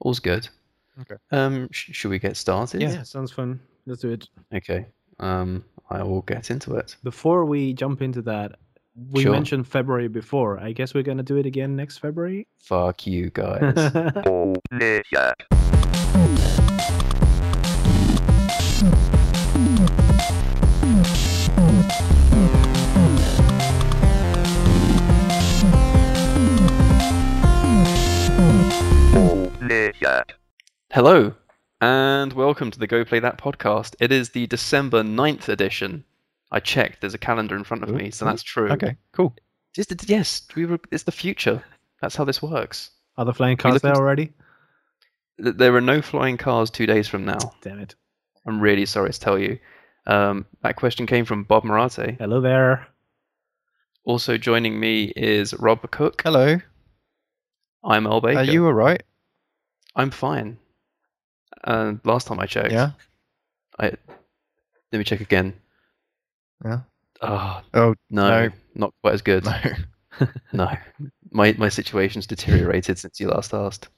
All's good. Okay. Um, sh- should we get started? Yeah, sounds fun. Let's do it. Okay. Um, I will get into it. Before we jump into that, we Sure. mentioned February before. I guess we're gonna do it again next February. Fuck you guys. Hello, and welcome to the Go Play That podcast. It is the December 9th edition. I checked. There's a calendar in front of me, so that's true. Okay, cool. Just, yes, we were, it's the future. That's how this works. Are the flying cars there already? Th- There are no flying cars two days from now. Damn it! I'm really sorry to tell you. Um, that question came from Bob Marate. Hello there. Also joining me is Rob Cook. Hello. I'm El Baker. Are you alright? I'm fine. Uh, last time I checked. Yeah. I, let me check again. Yeah. Oh, Oh no, No. not quite as good. no. No, my my situation's deteriorated since you last asked.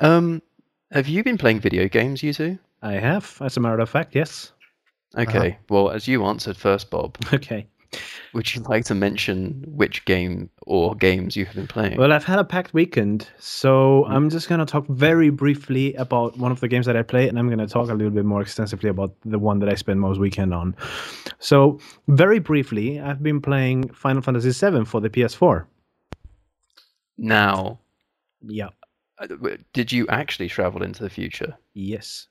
Um, have you been playing video games, you two? I have, as a matter of fact, yes. Okay. Well, as you answered first, Bob, Okay. Would you like to mention which game or games you have been playing? Well, I've had a packed weekend, so I'm just going to talk very briefly about one of the games that I play, and I'm going to talk a little bit more extensively about the one that I spend most weekend on. So, very briefly, I've been playing Final Fantasy VII for the PS4. now, Yeah. uh, did you actually travel into the future? Yes.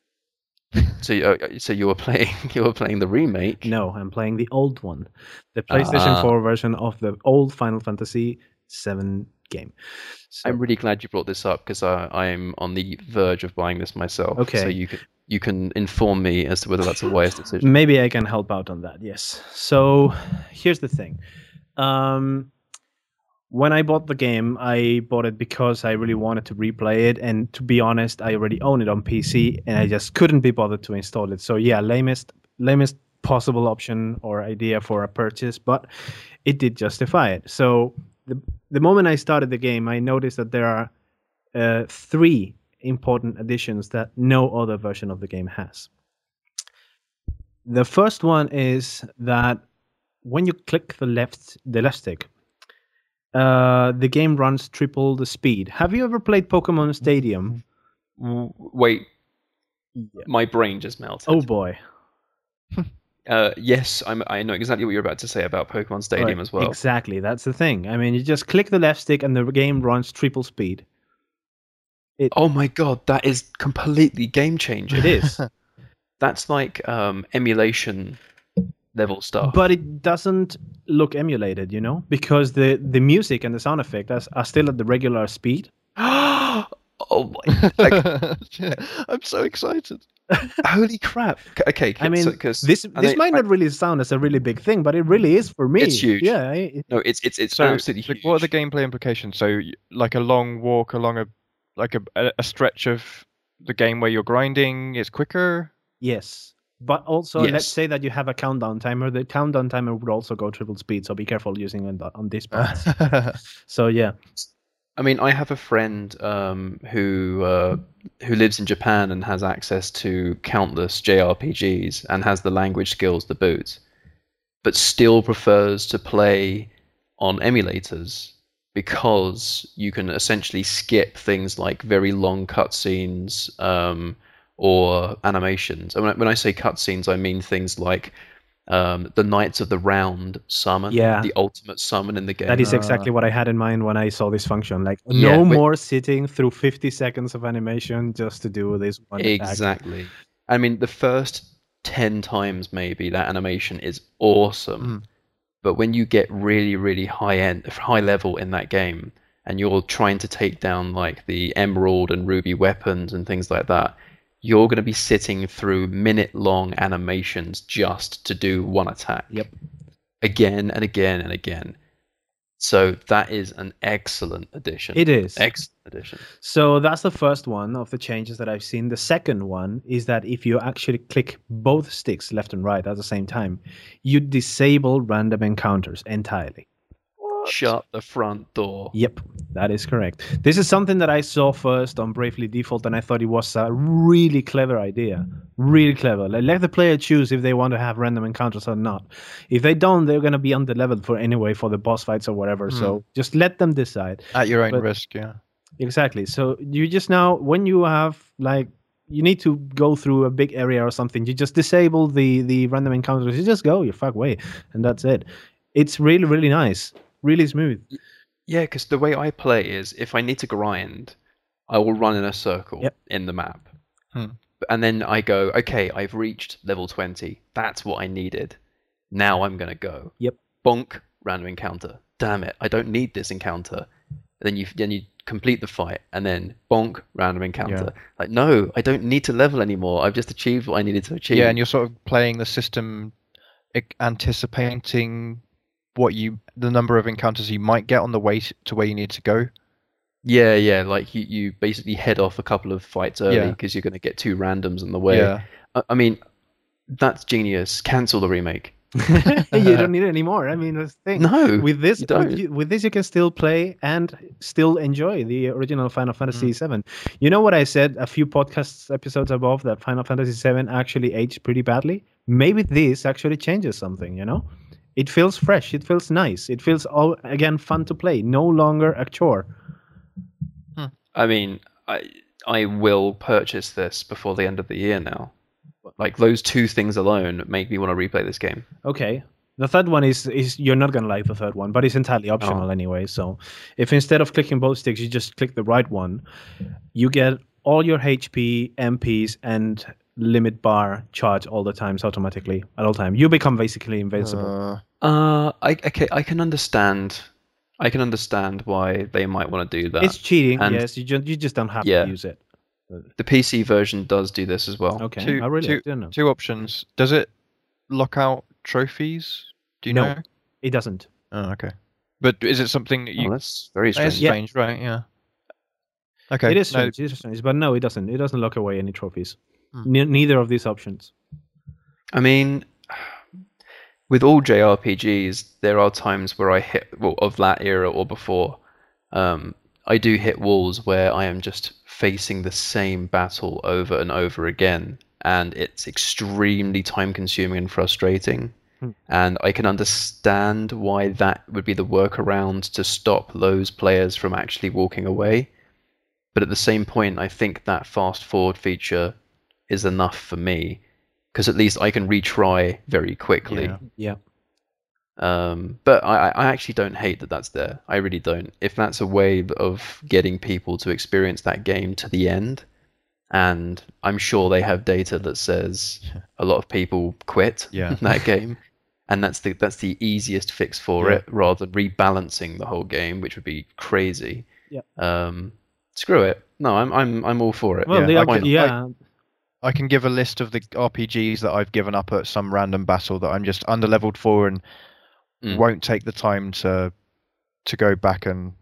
So, you- uh, so you were playing you were playing the remake. No, I'm playing the old one, the PlayStation Ah. 4 version of the old Final Fantasy VII game. So, I'm really glad you brought this up because I'm on the verge of buying this myself. Okay. So you can you can inform me as to whether that's a wise decision. Maybe I can help out on that. Yes. So here's the thing. Um, when I bought the game, I bought it because I really wanted to replay it, and to be honest, I already own it on PC, and I just couldn't be bothered to install it. So yeah, lamest lamest possible option or idea for a purchase, but it did justify it. So the the moment I started the game, I noticed that there are uh, three important additions that no other version of the game has. The first one is that when you click the left the left stick, uh, the game runs triple the speed. Have you ever played Pokemon Stadium? Wait, my brain just melted. Oh boy! Uh, yes, I'm, I know exactly what you're about to say about Pokemon Stadium Right, as well. Exactly, that's the thing. I mean, you just click the left stick and the game runs triple speed. Oh my god, that is completely game changing. It is, That's like um, emulation level stuff. but it doesn't look emulated, you know, because the the music and the sound effect are, are still at the regular speed. oh my! Like, Shit, I'm so excited. holy crap! Okay, I mean, because this this might not really sound as a really big thing, but it really is for me. It's huge. Yeah, I- No, it's it's it's So, absolutely like, huge. what are the gameplay implications? So, like a long walk along a like a a, a stretch of the game where you're grinding is quicker. Yes. But also, let's say that you have a countdown timer. The countdown timer would also go triple speed, so be careful using it on this part. so yeah, I mean, I have a friend um, who uh, who lives in Japan and has access to countless JRPGs and has the language skills to boot, but still prefers to play on emulators because you can essentially skip things like very long cutscenes um, or animations. And when, when I say cutscenes, I mean things like um, the Knights of the Round summon, Yeah. the ultimate summon in the game. that is Uh, exactly what I had in mind when I saw this function. Like, Yeah, no more sitting through 50 seconds of animation just to do this one attack. Exactly. I mean, the first 10 times maybe that animation is awesome. Mm. But when you get really, really high end, high level in that game, and you're trying to take down like the emerald and ruby weapons and things like that, you're going to be sitting through minute long animations just to do one attack. Yep. Again and again and again. So that is an excellent addition. It is. Excellent addition. So that's the first one of the changes that I've seen. The second one is that if you actually click both sticks, left and right, at the same time, you disable random encounters entirely. Shut the front door. Yep, that is correct. This is something that I saw first on Bravely Default, and I thought it was a really clever idea. Really clever. Like, let the player choose if they want to have random encounters or not. If they don't, they're going to be underleveled for anyway for the boss fights or whatever. Hmm. So just let them decide. At your own But- risk, yeah. Exactly. So you just now, when you have like, you need to go through a big area or something. You just disable the the random encounters. You just go your fuck way, and that's it. It's really really nice, really smooth. Yeah, because the way I play is if I need to grind, I will run in a circle Yep. in the map. Hmm. And then I go, okay, I've reached level 20. That's what I needed. Now I'm going to go. Yep. Bonk, random encounter. Damn it, I don't need this encounter. Then you then you complete the fight, and then bonk, random encounter. Like, no, I don't need to level anymore. I've just achieved what I needed to achieve. Yeah, and you're sort of playing the system, anticipating what you, the number of encounters you might get on the way to where you need to go. yeah, yeah. Like you, you basically head off a couple of fights early Yeah. because you're going to get two randoms on the way. Yeah, I, I mean, that's genius. Cancel the remake. you don't need it anymore. I mean, the thing. No, with this, you don't. with, you- with this, you can still play and still enjoy the original Final mm. Fantasy VII. You know what I said a few podcasts episodes above that Final Fantasy VII actually aged pretty badly. Maybe this actually changes something. You know, it feels fresh. It feels nice. It feels all again fun to play. No longer a chore. I mean, I I will purchase this before the end of the year now. Like those two things alone make me want to replay this game. Okay. The third one is is you're not gonna like the third one, but it's entirely optional Oh. anyway. So if instead of clicking both sticks, you just click the right one, you get all your HP, MPs, and limit bar charge all the times automatically at all time. You become basically invincible. Uh, Uh, I okay, I can understand. I can understand why they might want to do that. it's cheating, and- yes. You just you just don't have Yeah. to use it. the PC version does do this as well. Okay, two, I really two, don't know. two options. Does it lock out trophies? Do you No. know? It doesn't. Oh, okay. But is it something that Oh, you? that's very It's strange. Yeah. right? Yeah. Okay. it is no, strange. It is strange, but no, it doesn't. It doesn't lock away any trophies. Hmm. Ne- neither of these options. I mean, with all JRPGs, there are times where I hit, well, of that era or before, um, I do hit walls where I am just facing the same battle over and over again, and it's extremely time consuming and frustrating. Hmm. And I can understand why that would be the workaround to stop those players from actually walking away. But at the same point, I think that fast forward feature is enough for me because at least I can retry very quickly. Yeah. Yeah. Um, but I, I actually don't hate that that's there. I really don't. If that's a way of getting people to experience that game to the end, and I'm sure they have data that says a lot of people quit Yeah. that game, and that's the that's the easiest fix for Yeah. it, rather than rebalancing the whole game, which would be crazy. Yeah. Um, screw it. No, I'm I'm I'm all for it. Well, Yeah, the I yeah, I can give a list of the RPGs that I've given up at some random battle that I'm just underleveled for and Mm. won't take the time to to go back and,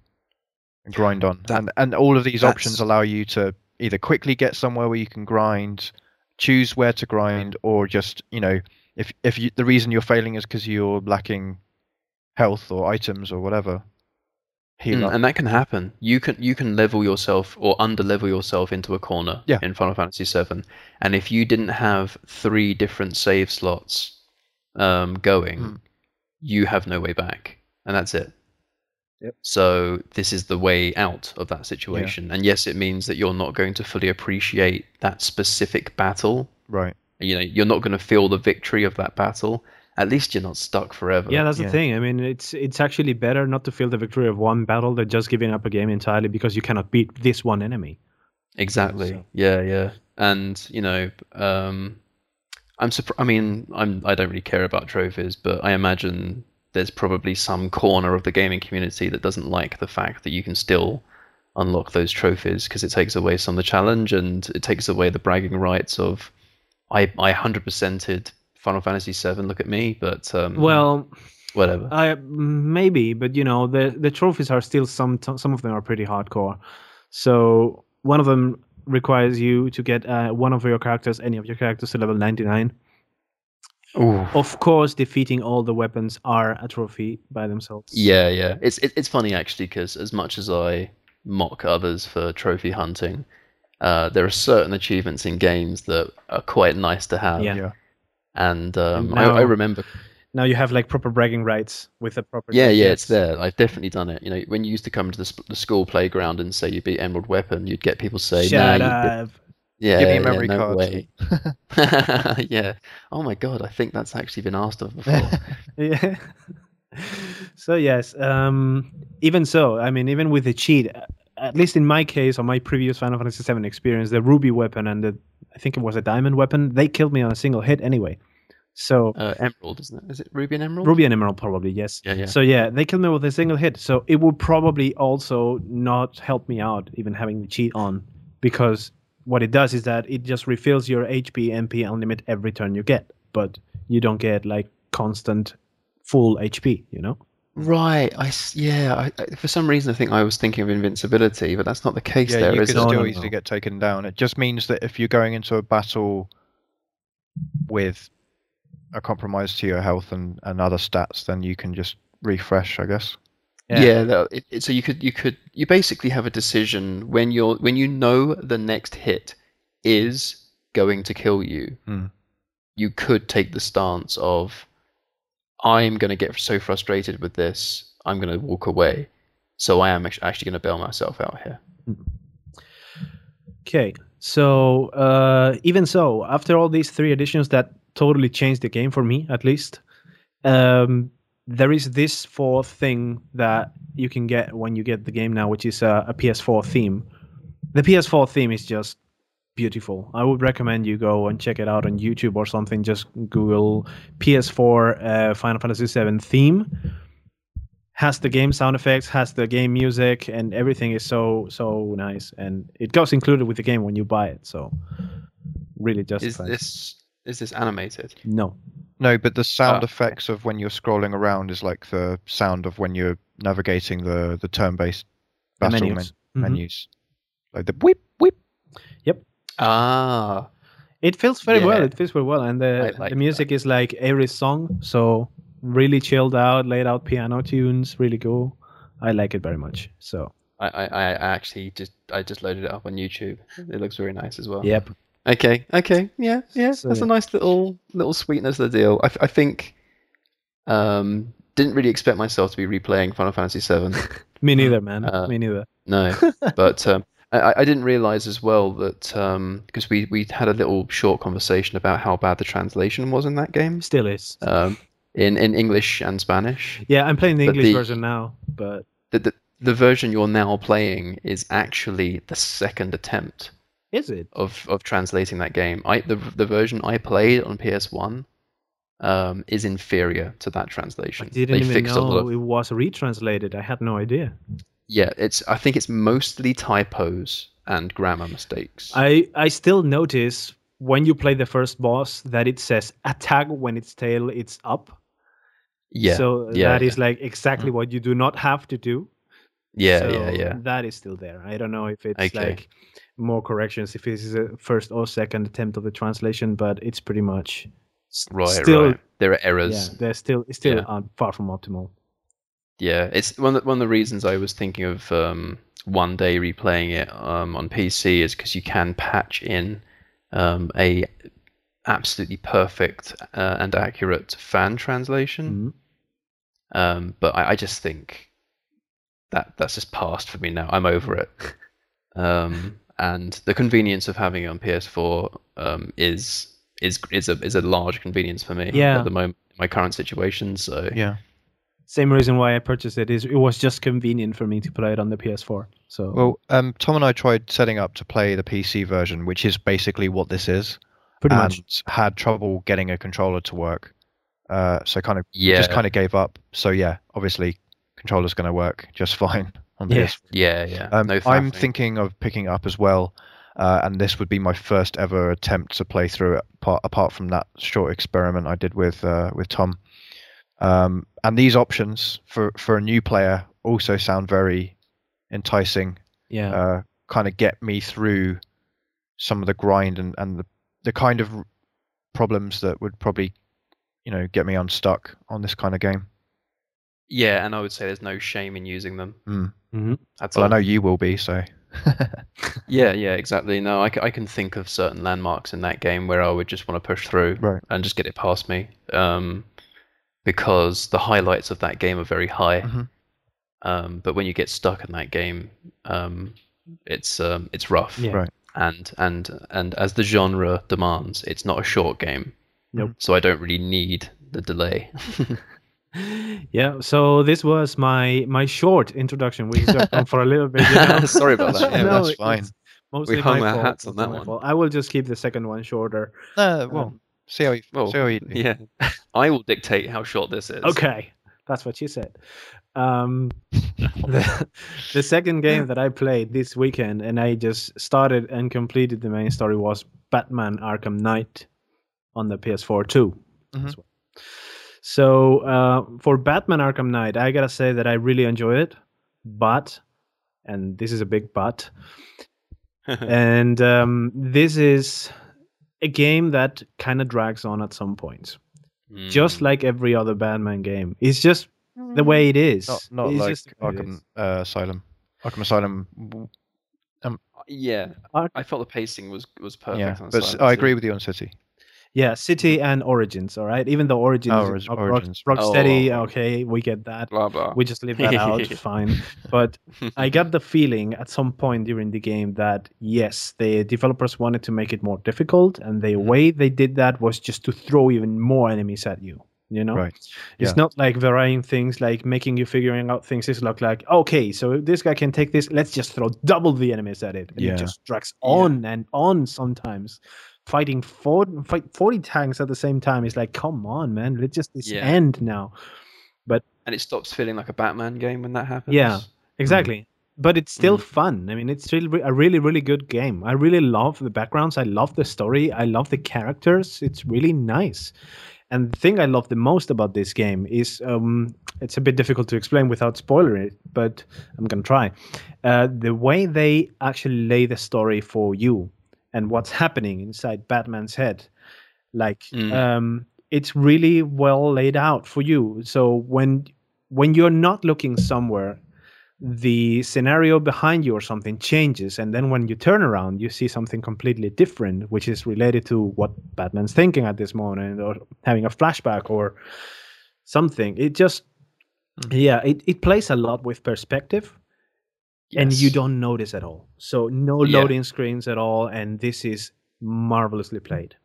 and grind on. That- and and all of these options allow you to either quickly get somewhere where you can grind, choose where to grind, or just you know if if you, the reason you're failing is because you're lacking health or items or whatever. Mm, and that can happen. You can you can level yourself or under level yourself into a corner Yeah. in Final Fantasy VII, and if you didn't have three different save slots um, going, Mm. you have no way back, and that's it. Yep. So this is the way out of that situation, and yes, it means that you're not going to fully appreciate that specific battle. right. You know, you're not going to feel the victory of that battle. At least you're not stuck forever. Yeah, that's Yeah. the thing. I mean, it's it's actually better not to feel the victory of one battle than just giving up a game entirely because you cannot beat this one enemy. Exactly. So- Yeah, yeah. And you know, um, I'm surprised. I mean, I'm I don't really care about trophies, but I imagine there's probably some corner of the gaming community that doesn't like the fact that you can still unlock those trophies because it takes away some of the challenge and it takes away the bragging rights of I I hundred percented Final Fantasy VII. Look at me, but um, Well, whatever. I maybe, but you know, the the trophies are still some some of them are pretty hardcore. So one of them requires you to get uh, one of your characters, any of your characters, to level ninety nine. Ooh. Of course, defeating all the weapons are a trophy by themselves. Yeah, yeah. It's it, it's funny actually because as much as I mock others for trophy hunting, uh, there are certain achievements in games that are quite nice to have. Yeah. Yeah. And um, And I, I remember. Now you have like proper bragging rights with the proper. Yeah, yeah, it's there. I've definitely done it. You know, when you used to come to the, sp- the school playground and say you beat Emerald Weapon, you'd get people say, Shut "No, up. yeah, Give me yeah, memory no cards." way." yeah. Oh my god, I think that's actually been asked of before. Yeah. so yes, um, even so, I mean, even with the cheat, at least in my case, on my previous Final Fantasy VII experience, the ruby weapon and the I think it was a diamond weapon, they killed me on a single hit anyway. So uh, Emerald, isn't it? Is it Ruby and Emerald? ruby and emerald probably yes. Yeah, yeah. So yeah, they killed me with a single hit. So it would probably also not help me out even having the cheat on because what it does is that it just refills your HP MP unlimit every turn you get, but you don't get like constant full HP, you know? Right. I yeah. I, I, for some reason, I think I was thinking of invincibility, but that's not the case yeah, there, you is can it? Still easily get taken down. It just means that if you're going into a battle with a compromise to your health and, and other stats, then you can just refresh, I guess. Yeah. that- it, it- so you could you could you basically have a decision when you're when you know the next hit is going to kill you. Hmm. You could take the stance of I'm going to get so frustrated with this, I'm going to walk away. So I am actually going to bail myself out here. Okay, so uh, even so, after all these three editions that totally changed the game for me, at least, um, there is this fourth thing that you can get when you get the game now, which is a, a PS4 theme. The PS4 theme is just beautiful. I would recommend you go and check it out on YouTube or something. Just Google PS4 uh, Final Fantasy VII theme. Has the game sound effects, has the game music, and everything is so so nice. And it goes included with the game when you buy it. So really just Is this is this animated? No. No, but the sound Ah. effects of when you're scrolling around is like the sound of when you're navigating the, the turn-based The battle menus. men- Mhm. menus. Like the whip, whip. Ah, It feels very well. It feels very well, and the like the music is like every song, so really chilled out, laid out piano tunes, really cool. I like it very much. So I, I, I actually just I just loaded it up on YouTube. It looks very nice as well. yep, Okay. Okay. Yeah. Yeah. So, That's yeah. a nice little little sweetness of the deal. I, I think. Um, didn't really expect myself to be replaying Final Fantasy VII. me neither, man. Uh, me neither. No, but um, I, I didn't realize as well that because we we had a little short conversation about how bad the translation was in that game, Still is. um, in in English and Spanish. Yeah, I'm playing the English the- version now, but The, the the version you're now playing is actually the second attempt is it? of of translating that game. I the the version I played on PS One um, is inferior to that translation. I didn't they even fixed a lot know of it was retranslated. I had no idea. Yeah. It's I think it's mostly typos and grammar mistakes. I I still notice when you play the first boss that it says attack when its tail it's up. yeah, So yeah, that yeah. is like exactly mm. what you do not have to do. yeah, So yeah, yeah. That is still there. I don't know if it's Okay. like more corrections, if this is a first or second attempt of the translation, but it's pretty much s- Right, still. right. There are errors. Yeah, they're still it's still Yeah. far from optimal. Yeah, it's one of the, one of the reasons I was thinking of um, one day replaying it um, on PC is because you can patch in um, a absolutely perfect uh, and accurate fan translation. Mhm. Um, but I, I just think that that's just past for me now. I'm over it. Um, and the convenience of having it on PS4 um, is is is a is a large convenience for me Yeah. at the moment. My current situation, so Yeah. Same reason why I purchased it is it was just convenient for me to play it on the PS4. So Well, um, Tom and I tried setting up to play the PC version, which is basically what this is, pretty and much. had trouble getting a controller to work. Uh, so kind of yeah, just kind of gave up. So yeah, obviously, controller's going to work just fine on Yeah. PS. yeah, yeah. Um, no I'm thinking of picking it up as well, uh, and this would be my first ever attempt to play through it. Apart, apart from that short experiment I did with uh, with Tom, um, and these options for for a new player also sound very enticing. Yeah. Uh, kind of get me through some of the grind and and the the kind of problems that would probably you know get me unstuck on this kind of game. Yeah, and I would say there's no shame in using them. Mm. Mhm. That's Well, I know you will be, so Yeah, yeah, exactly. No, I can think of certain landmarks in that game where I would just want to push through right. and just get it past me, um, because the highlights of that game are very high. Mhm. Um, but when you get stuck in that game, um, it's um, it's rough. Yeah. Right. And and and as the genre demands, it's not a short game. Nope. So I don't really need the delay. Yeah, so this was my my short introduction. We just gone for a little bit. You know? Sorry about that. Yeah, No, that's fine. Mostly hung my our fault. hats on that one. fault. I will just keep the second one shorter. Uh, well, Um, see how you well, see how you do. yeah, I will dictate how short this is. Okay, that's what you said. Um, the, the second game that I played this weekend, and I just started and completed the main story, was Batman: Arkham Knight on the PS4 too. Mhm. well. So uh, for Batman: Arkham Knight, I gotta say that I really enjoyed it, but, and this is a big but, and um, this is a game that kind of drags on at some points just Mm. like every other Batman game. It's just the way it is. Not not It's like just the way it Arkham uh, Asylum. Arkham Asylum. w- Yeah, Ark- I felt the pacing was was perfect. yeah, on but s- Silent I Hill. agree with you on City. Yeah, City and Origins. All right, even though Origins, Oh, is Orig- not Rock- Origins. Rocksteady. Oh. Okay, we get that. Blah blah. We just leave that out. Fine. But I got the feeling at some point during the game that yes, the developers wanted to make it more difficult, and the Mhm. way they did that was just to throw even more enemies at you. You know, Right. it's Yeah. not like varying things, like making you figuring out things. It's like like okay, so this guy can take this. Let's just throw double the enemies at it, and Yeah. it just drags Yeah. on and on. Sometimes fighting four, fight forty tanks at the same time is like, come on, man, let's just this Yeah. end now. But and it stops feeling like a Batman game when that happens. Yeah. Exactly. But it's still Mm. fun. I mean, it's still a really, really good game. I really love the backgrounds. I love the story. I love the characters. It's really nice. And the thing I love the most about this game is um, it's a bit difficult to explain without spoiling it, but I'm going to try. Uh, the way they actually lay the story for you and what's happening inside Batman's head. Like, Mm. um, it's really well laid out for you. So when when you're not looking somewhere the scenario behind you or something changes and then when you turn around you see something completely different which is related to what batman's thinking at this moment or having a flashback or something it just yeah it, it plays a lot with perspective and you don't notice at all so no Yeah. loading screens at all and this is marvelously played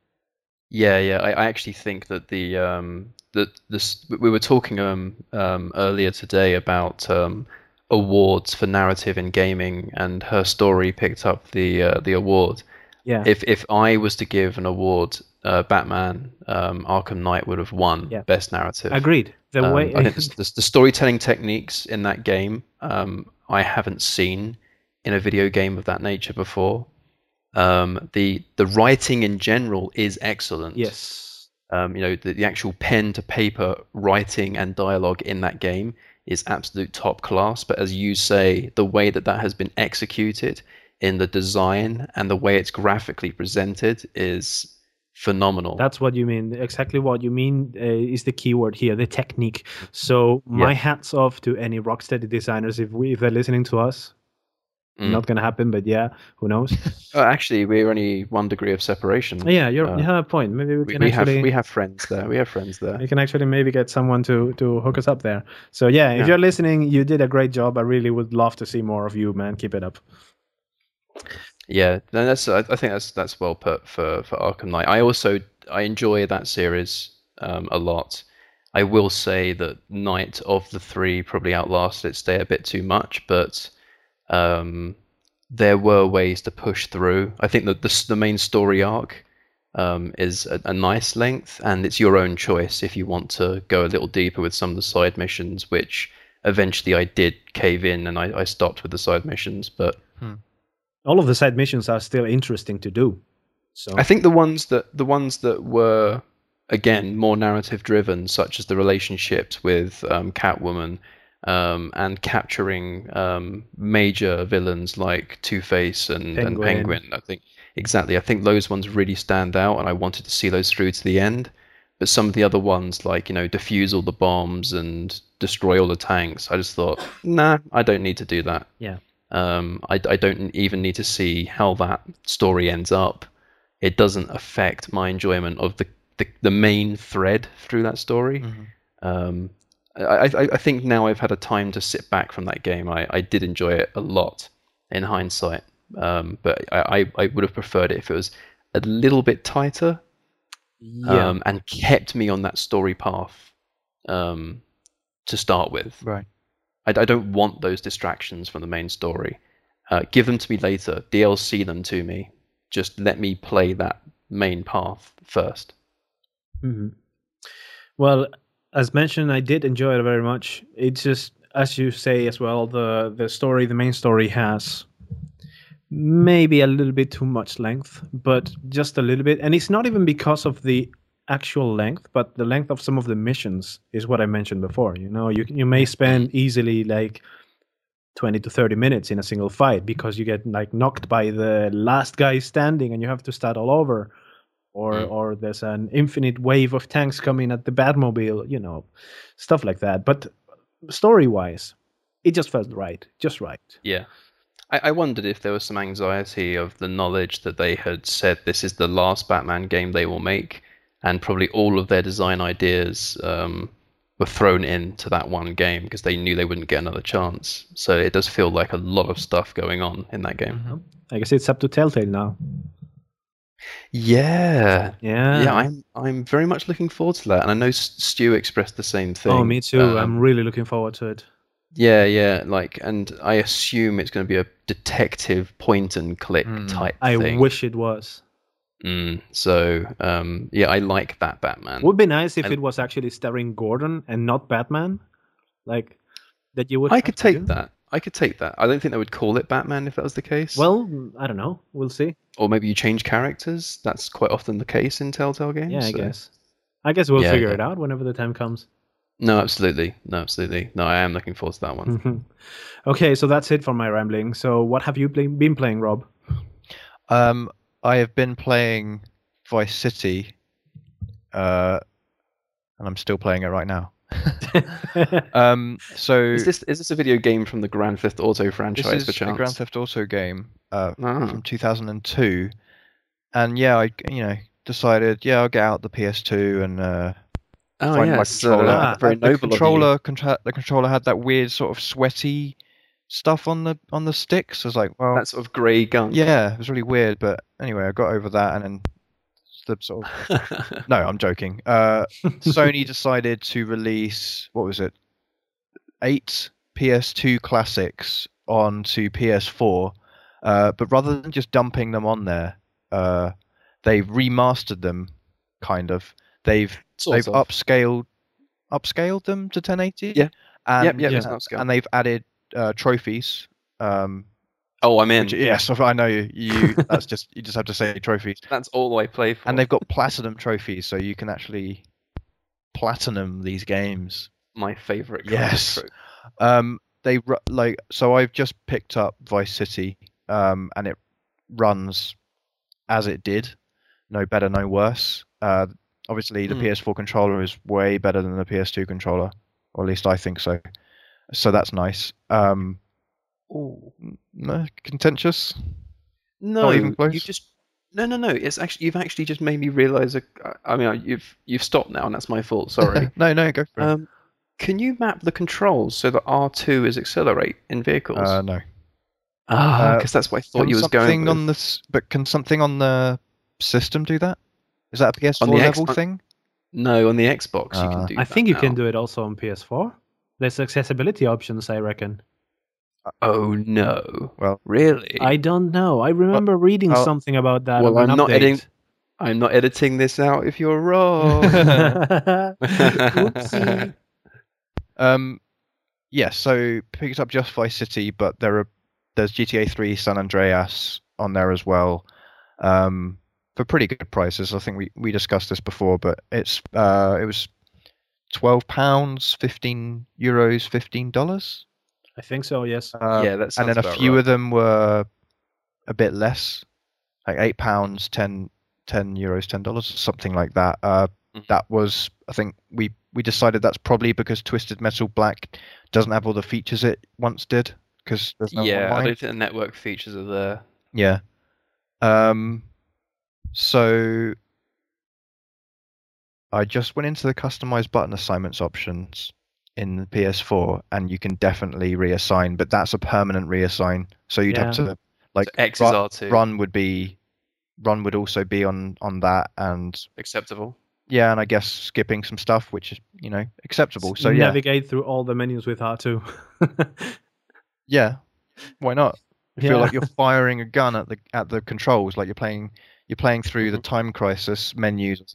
Yeah, yeah. I, I actually think that the um that this we were talking um um earlier today about um awards for narrative in gaming, and her story picked up the uh, the award. yeah If if I was to give an award, uh, Batman um, Arkham Knight would have won Yeah. best narrative. agreed the Um, way I the, the storytelling techniques in that game um, I haven't seen in a video game of that nature before. Um, the the writing in general is excellent. yes Um, you know the, the actual pen to paper writing and dialogue in that game is absolute top class. But as you say, the way that that has been executed in the design and the way it's graphically presented is phenomenal. That's what you mean. Exactly what you mean uh, is the key word here, the technique. So my Yeah. hats off to any Rocksteady designers if we if they're listening to us. Mm. Not gonna happen, but yeah, who knows? Oh, actually, we're only one degree of separation. yeah, you're, Uh, you have a point. Maybe we we, can we have actually we have friends there. We have friends there. we can actually maybe get someone to to hook us up there. So yeah, if Yeah. you're listening, you did a great job. I really would love to see more of you, man. Keep it up. Yeah, that's I, think that's that's well put for for Arkham Knight. I also I enjoy that series um, a lot. I will say that Knight of the three probably outlasted its day a bit too much, but um, there were ways to push through. I think that the the main story arc um, is a, a nice length, and it's your own choice if you want to go a little deeper with some of the side missions, which eventually I did cave in and I, I stopped with the side missions, but. All of the side missions are still interesting to do. So I think the ones that the ones that were again more narrative driven, such as the relationships with um, Catwoman um, and capturing um, major villains like Two Face and and Penguin. Penguin. I think exactly. I think those ones really stand out, and I wanted to see those through to the end. But some of the other ones, like you know, defuse all the bombs and destroy all the tanks, I just thought, nah, I don't need to do that. Yeah. Um, I, I don't even need to see how that story ends up. It doesn't affect my enjoyment of the, the, the main thread through that story. Mhm. Um, I, I, I think now I've had a time to sit back from that game. I, I did enjoy it a lot in hindsight, um, but I, I, I would have preferred it if it was a little bit tighter Yeah. um, and kept me on that story path um, to start with. Right. I, I don't want those distractions from the main story. Uh, give them to me later. DLC them to me. Just let me play that main path first. hmm Well, as mentioned, I did enjoy it very much. It's just, as you say as well, the the story, the main story has maybe a little bit too much length, but just a little bit. And it's not even because of the actual length, but the length of some of the missions is what I mentioned before. You know, you you may spend easily like 20 to 30 minutes in a single fight because you get like knocked by the last guy standing and you have to start all over or Mm. or there's an infinite wave of tanks coming at the Batmobile, you know, stuff like that. But story wise, it just felt right, just right. Yeah. I, I wondered if there was some anxiety of the knowledge that they had said this is the last Batman game they will make, and probably all of their design ideas um, were thrown into that one game because they knew they wouldn't get another chance. So it does feel like a lot of stuff going on in that game. Mhm. I guess it's up to Telltale now. Yeah. Yeah. Yeah, I'm I'm very much looking forward to that, and I know S- Stu expressed the same thing. oh, me too. Um, I'm really looking forward to it. yeah, yeah, like, and I assume it's going to be a detective point and click Mm. type I thing. wish it was. Mm, so, um, yeah, I like that Batman. Would be nice if And- it was actually starring Gordon and not Batman. Like that you would I could take do. that. I could take that. I don't think they would call it Batman if that was the case. Well, I don't know. We'll see. or maybe you change characters. That's quite often the case in Telltale games. Yeah, I so- guess. I guess we'll Yeah, figure yeah. it out whenever the time comes. No, absolutely. No, absolutely. No, I am looking forward to that one. Okay, so that's it for my rambling. So, what have you been playing, Rob? Um, I have been playing Vice City, uh, and I'm still playing it right now. um, so Is this is this a video game from the Grand Theft Auto franchise? this franchise, is for a? Grand Theft Auto game uh, Ah. from 2002, and yeah, I you know decided yeah I'll get out the PS2 and uh, Oh, find my controller. Uh, very the noble controller contra- the controller had that weird sort of sweaty stuff on the on the sticks. I was like, well, That sort of grey gunk. yeah, it was really weird. But anyway, I got over that, and then the sort of no, I'm joking. Uh, Sony decided to release what was it, eight PS2 classics onto PS4, uh, but rather than just dumping them on there, uh, they've remastered them, kind of. They've Sort they've of. upscaled upscaled them to 1080. Yeah. and, Yep, yep, Yeah. it's an upscale. and they've added uh, trophies. Um, Oh, I'm in. which, yes, I know you. you that's just you just have to say trophies That's all I play for. and they've got platinum trophies, so you can actually platinum these games. my favorite. Yes. Um, they like so. I've just picked up Vice City, um, and it runs as it did, no better, no worse. Uh, obviously, the Hmm. PS4 controller is way better than the PS2 controller, or at least I think so. So that's nice. Um, Ooh. no, contentious. No, even close? you just no, no, no. It's actually you've actually just made me realize. I mean, you've you've stopped now, and that's my fault. Sorry. no, no, go for it. um, can you map the controls so that R two is accelerate in vehicles? Uh, no. ah, uh, because that's what I thought you was something going with. on the s- but can something on the system do that? Is that a PS4 On the level Xbox- thing? No, on the Xbox you Uh, can do. I that think you now. can do it also on PS4. There's accessibility options, I reckon. Oh no! Well, Really? I don't know. I remember reading I'll- something about that. well, I'm not editing- I'm not editing this out if you're wrong. Oopsie. Um, yeah. So picked up Just Vice City, but there are there's GTA 3 San Andreas on there as well, um, for pretty good prices. I think we we discussed this before, but it's uh it was twelve pounds, fifteen euros, fifteen dollars. I think so. Yes. Uh, yeah, that and then a few right. of them were a bit less, like eight pounds, 10, 10 euros, ten dollars, something like that. Uh, Mhm. that was I think we we decided that's probably because Twisted Metal Black doesn't have all the features it once did because no yeah, I online. don't think the network features are there. Yeah. Um. So I just went into the customized button assignments options in the PS4, and you can definitely reassign, but that's a permanent reassign. So you'd have to like so X ru- is R2. run would be run would also be on on that, and Acceptable. yeah, and I guess skipping some stuff, which is you know acceptable. So yeah, Navigate through all the menus with R2. yeah, why not? You feel like you're firing a gun at the at the controls, like you're playing you're playing through the Mhm. time crisis menus.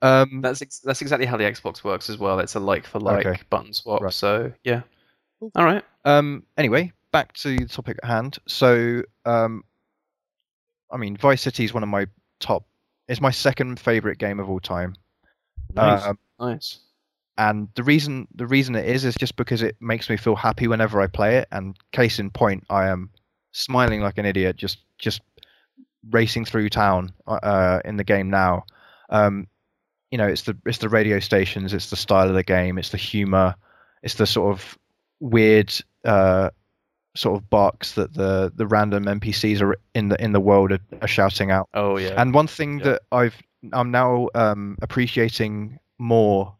Um, That's ex- that's exactly how the Xbox works as well. It's a like for like Okay. button swap. Right. So yeah. Cool. All right. Um, anyway, back to the topic at hand. So, um, I mean, Vice City is one of my top. It's my second favorite game of all time. Nice. Um, Nice. and the reason the reason it is is just because it makes me feel happy whenever I play it. And case in point, I am smiling like an idiot just just racing through town uh, in the game now. Um, you know, it's the it's the radio stations, it's the style of the game, it's the humor, it's the sort of weird uh, sort of barks that the the random NPCs are in the in the world are, are shouting out. Oh yeah. And one thing Yeah. that I've I'm now um, appreciating more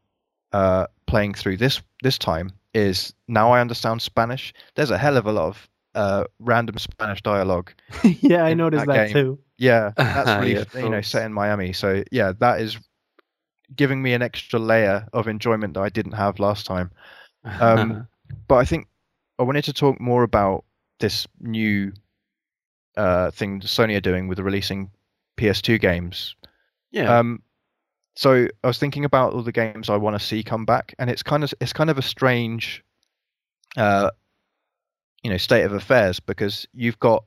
uh, playing through this this time is now I understand Spanish. There's a hell of a lot of uh, random Spanish dialogue. yeah, I noticed that that, too. Yeah, that's really Yeah, you know course. set in Miami. So yeah, that is giving me an extra layer of enjoyment that I didn't have last time. um, But I think I wanted to talk more about this new uh, thing Sony are doing with releasing PS2 games yeah. um, so I was thinking about all the games I want to see come back, and it's kind of it's kind of a strange, uh, you know, state of affairs because you've got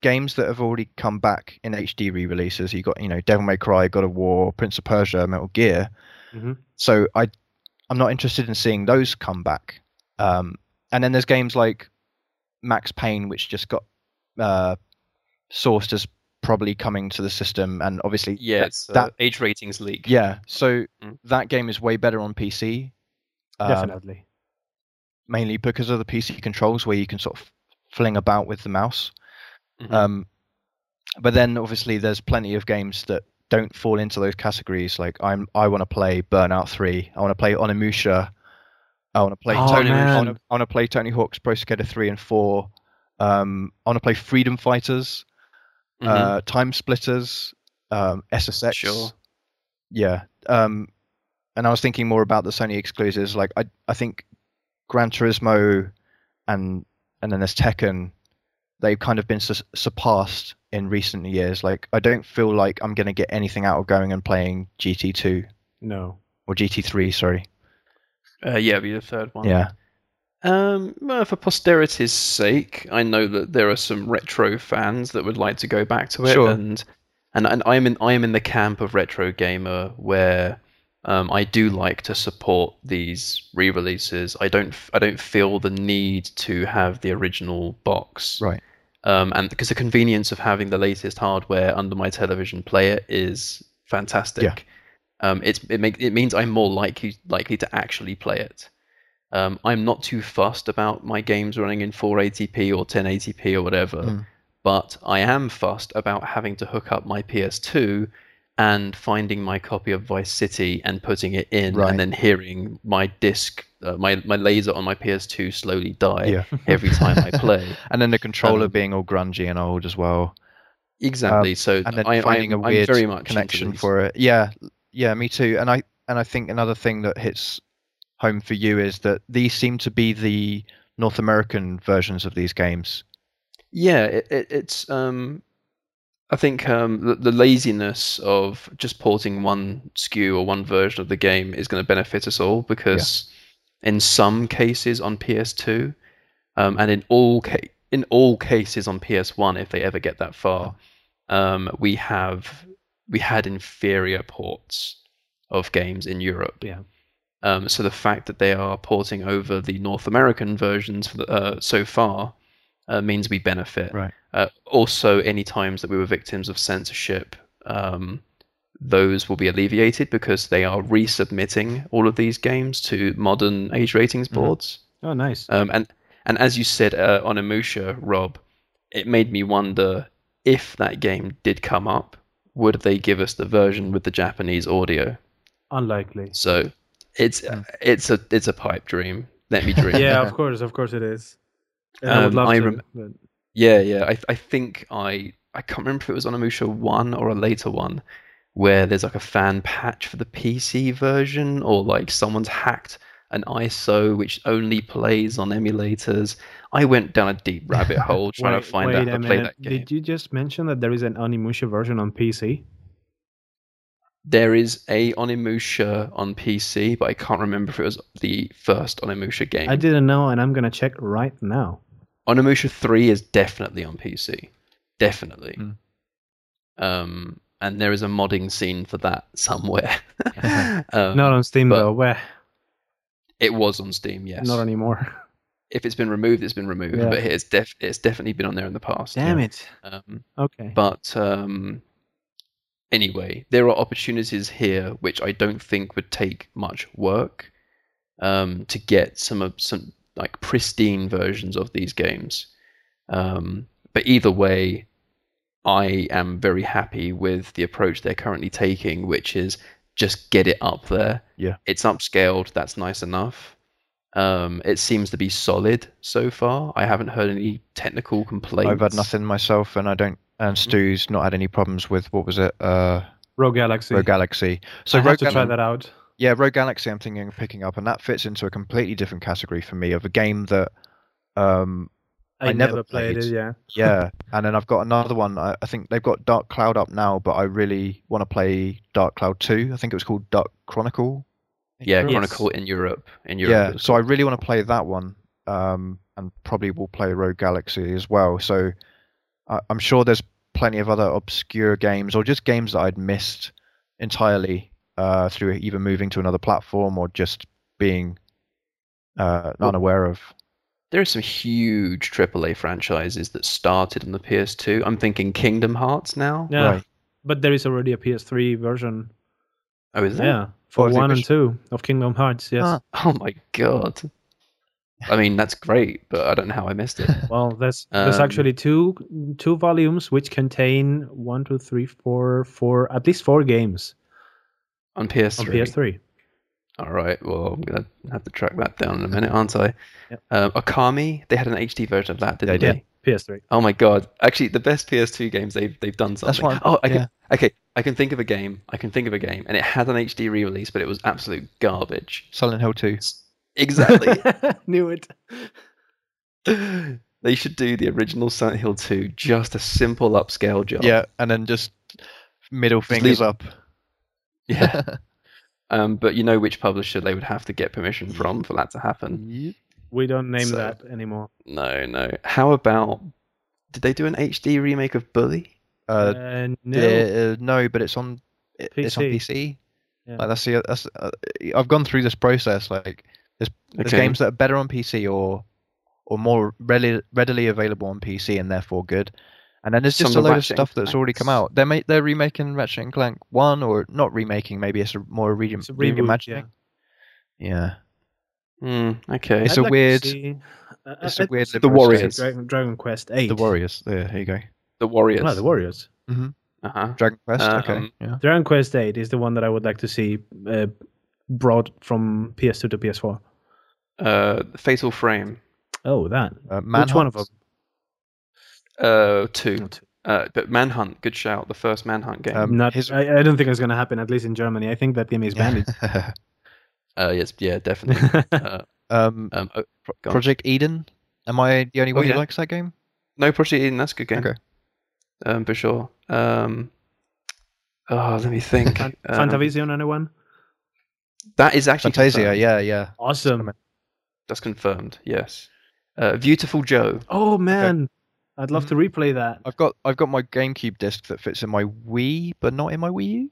games that have already come back in HD re-releases. You got you know Devil May Cry, God of War, Prince of Persia, Metal Gear. Mhm. So I I'm not interested in seeing those come back. Um, and then there's games like Max Payne, which just got uh, sourced as probably coming to the system, and obviously yeah. that- It's uh, that age ratings leak. yeah, so Mm. that game is way better on PC. um, Definitely. mainly because of the PC controls where you can sort of fling about with the mouse. Mhm. Um, but then obviously there's plenty of games that don't fall into those categories. Like I'm, I want to play Burnout Three. I want to play Onimusha. I want to play Oh, Tony. I man. want to, I want to play Tony Hawk's Pro Skater Three and Four. Um, I want to play Freedom Fighters, Mhm. uh, Time Splitters, um, SSX. Sure. Yeah. Um, and I was thinking more about the Sony exclusives. Like I, I think Gran Turismo, and and then there's Tekken. They've kind of been su- surpassed in recent years. Like I don't feel like I'm going to get anything out of going and playing GT2 No. or GT3. Sorry. Uh, yeah, it'll be the third one. Yeah. Um, well, for posterity's sake, I know that there are some retro fans that would like to go back to it, Sure. and and and I'm in I'm in the camp of retro gamer where um, I do like to support these re-releases. I don't f- I don't feel the need to have the original box, Right. Um, and because the convenience of having the latest hardware under my television player is fantastic. Yeah. Um, it's it make it means I'm more likely likely to actually play it. Um, I'm not too fussed about my games running in 480p or 1080p or whatever, Mm. but I am fussed about having to hook up my PS2 and finding my copy of Vice City and putting it in, Right. and then hearing my disc, uh, my my laser on my PS2 slowly die Yeah. every time I play. And then the controller Um, being all grungy and old as well. Exactly. so and then I, finding I'm, a weird I'm very much connection for it. Yeah, yeah, me too. And I and I think another thing that hits home for you is that these seem to be the North American versions of these games. Yeah, it, it, it's. Um, I think um, the, the laziness of just porting one SKU or one version of the game is going to benefit us all because, in some cases on PS2, um, and in all ca- in all cases on PS1, if they ever get that far, um, we have we had inferior ports of games in Europe. Yeah. Um, so the fact that they are porting over the North American versions for the, uh, so far uh, means we benefit. Right. Uh, also, any times that we were victims of censorship, um, those will be alleviated because they are resubmitting all of these games to modern age ratings Mhm. boards. Oh, nice. Um, and and as you said uh, Onimusha, Rob, it made me wonder if that game did come up, would they give us the version with the Japanese audio? Unlikely. So it's Hmm. it's a it's a pipe dream. Let me dream. yeah, of course, of course it is. I would Um, love I to. rem- but- Yeah, yeah. I I think I I can't remember if it was Onimusha one or a later one, where there's like a fan patch for the PC version, or like someone's hacked an ISO which only plays on emulators. I went down a deep rabbit hole trying wait, to find out a how to play that game. Did you just mention that there is an Onimusha version on PC? There is a Onimusha on PC, but I can't remember if it was the first Onimusha game. I didn't know, and I'm gonna check right now. Onimusha 3 is definitely on PC. Definitely. Mm. Um, and there is a modding scene for that somewhere. um, Not on Steam but- though. Where? It was on Steam, yes. Not anymore. if it's been removed, it's been removed. Yeah. But it's def- it's definitely been on there in the past. Damn it. Um, Okay. but um, anyway, there are opportunities here which I don't think would take much work um, to get some of some like pristine versions of these games. Um, but either way, I am very happy with the approach they're currently taking, which is just get it up there. Yeah. it's upscaled. That's nice enough. Um, it seems to be solid so far. I haven't heard any technical complaints. I've had nothing myself, and I don't. And Mm-hmm. Stu's not had any problems with what was it? Uh, Rogue Galaxy. Rogue Galaxy. So I have Rogue to try that out. Yeah, Rogue Galaxy. I'm thinking of picking up, and that fits into a completely different category for me of a game that. Um, I, I never never played, played. it. Yeah. yeah, and then I've got another one. I, I think they've got Dark Cloud up now, but I really want to play Dark Cloud Two. I think it was called Dark Chronicle. Yeah, Yes. Chronicle in Europe. In Europe. yeah, so I really want to play that one, um, and probably will play Rogue Galaxy as well. So I, I'm sure there's plenty of other obscure games or just games that I'd missed entirely uh, through either moving to another platform or just being uh, unaware of. there are some huge AAA franchises that started on the PS2. I'm thinking Kingdom Hearts now. Yeah. Right. But there is already a PS3 version. Oh, is there? Yeah. For Or is it one and which- two of Kingdom Hearts. Yes. Ah. Oh my god. I mean, that's great, but I don't know how I missed it. Well, there's there's Um, actually two two volumes which contain one, two, three, four, four at least four games On PS3. on PS3. All right. Well, I'm gonna have to track that down in a minute, aren't I? Yep. Um, Okami. They had an HD version of that, didn't They they? did. PS3. Oh my god! Actually, the best PS2 games they've they've done something. That's what. oh, I yeah. can okay. I can think of a game. I can think of a game, and it had an HD re-release, but it was absolute garbage. Silent Hill Two. Exactly. Knew it. they should do the original Silent Hill 2, just a simple upscale job. Yeah, and then just middle Just fingers leave- up. Yeah. um, but you know which publisher they would have to get permission from for that to happen? We don't name So- that anymore. No, no. How about did they do an HD remake of Bully? Uh, Uh, no. Uh, no, but it's on it- it's on PC. PC. Yeah. Like that's the that's uh, I've gone through this process. Like there's there's Okay. games that are better on PC or or more readily readily available on PC and therefore good. And then there's just Some a load of Ratchet and stuff that's already come out. They're ma- they're remaking Ratchet and Clank one or not remaking. Maybe it's a more re- It's a reboot, reimagining. Yeah, Hmm. Okay. It's I'd a like weird- see- uh, it's a I'd weird like The. Warriors. Dragon, Dragon Quest 8. the Warriors. There, here you go. the Warriors. No, the Warriors. Uh-huh. Dragon Quest. okay. Um, Yeah. Dragon Quest 8 is the one that I would like to see uh, brought from PS2 to PS4. Uh, Fatal Frame. Oh, that. Uh, Which one of Manhunt. them? Uh, two. Not- Uh, but Manhunt, good shout. The first Manhunt game. Um, Not, his- I, I don't think it's going to happen, at least in Germany. I think that game is banned. uh, yes, yeah, definitely. uh, um, um, oh. Project Eden. Am I the only Oh, one yeah. who likes that game? No, Project Eden. That's a good game. Okay. Um, for sure. Um, oh, let me think. Um, Fantavision, anyone? that is actually Fantasia. confirmed. Yeah, yeah. Awesome. That's confirmed. Yes. Uh, Beautiful Joe. Oh, man. I'd love to Mm-hmm. replay that. I've got I've got my GameCube disc that fits in my Wii, but not in my Wii U.